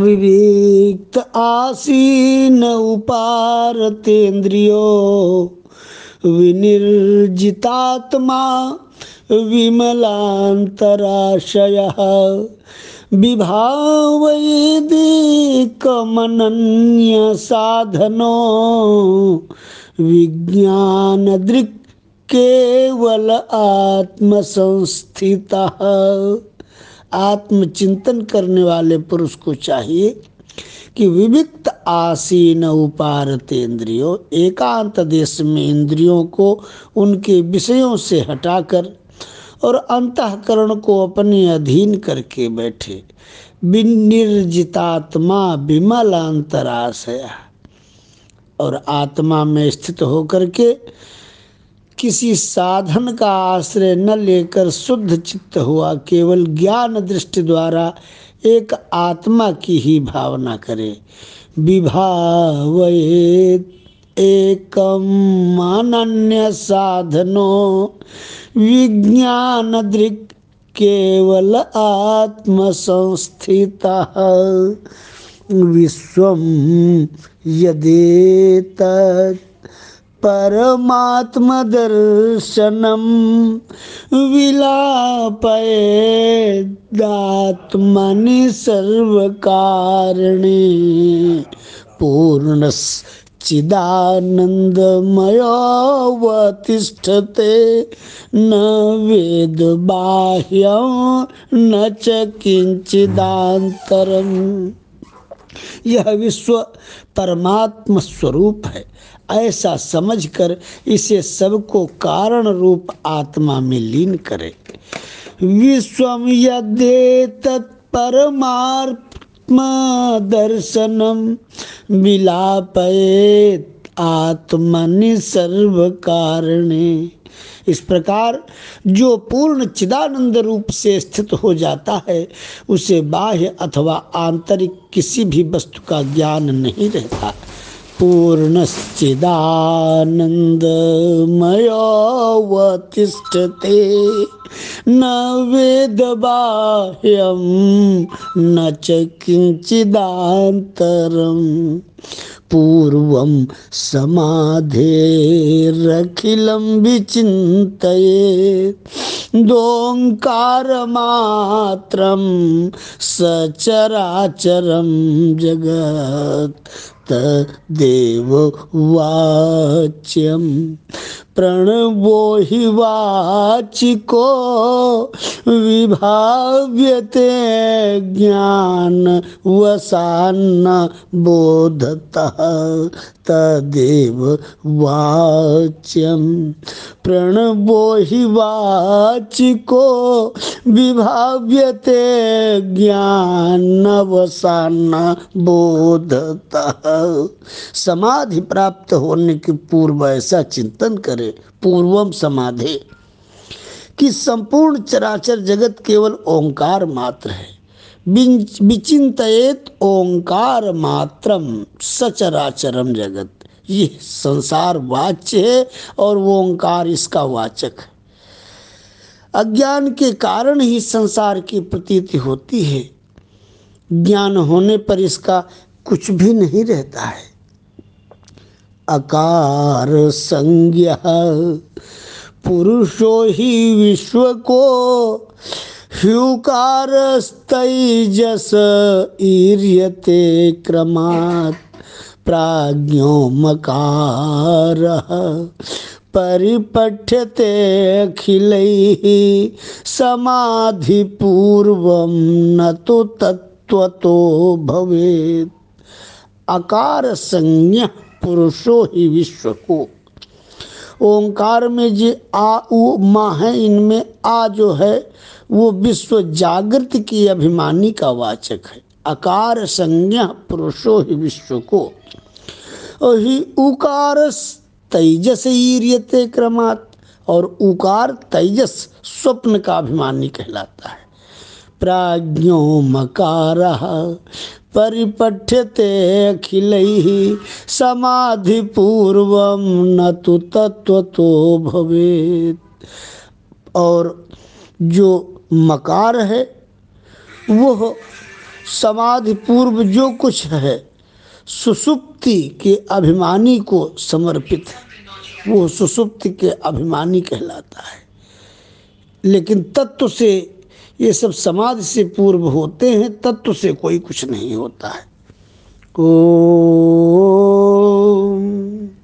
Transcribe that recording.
विविक्त आसीन उपारतेन्द्रियो विनिर्जितात्मा विमलान्तराशयः। विभावैदिकमनन्यसाधनो विज्ञानदृक् केवल आत्मसंस्थितः। आत्मचिंतन करने वाले पुरुष को चाहिए कि विविक्त आसीन उपारत इंद्रियों, एकांत देश में इंद्रियों को उनके विषयों से हटाकर और अंतकरण को अपने अधीन करके बैठे। निर्जितात्मा विमल अंतराशय और आत्मा में स्थित होकर के किसी साधन का आश्रय न लेकर शुद्ध चित्त हुआ, केवल ज्ञान दृष्टि द्वारा एक आत्मा की ही भावना करे। विभाव एकम अनन्य साधनो विज्ञान दृक् केवल आत्म संस्थित विश्व यदि परमात्मदर्शनं विलापयेदात्मनि सर्वकारणे। पूर्णश्चिदानन्दमयोऽवतिष्ठते। न वेदबाह्यं न च किञ्चिदान्तरम्। यह विश्व परमात्म स्वरूप है। ऐसा समझकर इसे सबको कारण रूप आत्मा में लीन करे। विश्वम यदे तत्परमात्मा दर्शनम विलापयेत आत्मनि सर्व कारणे इस प्रकार जो पूर्ण चिदानंद रूप से स्थित हो जाता है, उसे बाह्य अथवा आंतरिक किसी भी वस्तु का ज्ञान नहीं रहता। पूर्णश्चिदानन्दमयोऽवतिष्ठते न वेदबाह्यं न च किञ्चिदान्तरम् पूर्वं समाधेरखिलं विचिन्तये दोङ्कारमात्रं सचराचरं जगत् तदेववाच्यं प्रणवो हि वाचिको विभाव्यते ज्ञानवसान्न बोधतः तदेव वाच्यं प्रणवो हि वाचिको विभाव्यते ज्ञानवसान्न बोधतः समाधि प्राप्त होने के पूर्व ऐसा चिंतन करे, पूर्वम समाधि, कि संपूर्ण चराचर जगत केवल ओंकार मात्र है। विचिंतित ओंकार मात्रम सचराचरम जगत। ये संसार वाच्य है और वो ओंकार इसका वाचक है। अज्ञान के कारण ही संसार की प्रतीति होती है। ज्ञान होने पर इसका कुछ भी नहीं रहता है। अकार संज्ञ पुरुषो ही विश्व को ह्युकारस्तैजस ईर्यते क्रमात् प्राज्ञो मकारः परिपठ्यते अखिल अखिलैः समाधिपूर्वं न तो तत्त्वतो भवेत्। आकार संज्ञ पुरुषो ही विश्व को ओंकार में जो आ, उ, माँ है, इनमें आ जो है, वो विश्व जागृत की अभिमानी का वाचक है। अकार संज्ञा पुरुषो ही विश्व को ही उकार तेजस ईर्यते क्रमात्, और उकार तेजस स्वप्न का अभिमानी कहलाता है। प्राज्ञो मकार, परिपठ्यते अखिल समाधि पूर्व न तो तत्व तो भवेत। और जो मकार है वो समाधि पूर्व जो कुछ है, सुसुप्ति के अभिमानी को समर्पित है। वो सुसुप्ति के अभिमानी कहलाता है। लेकिन तत्व से ये सब समाज से पूर्व होते हैं, तत्व से कोई कुछ नहीं होता है। ओ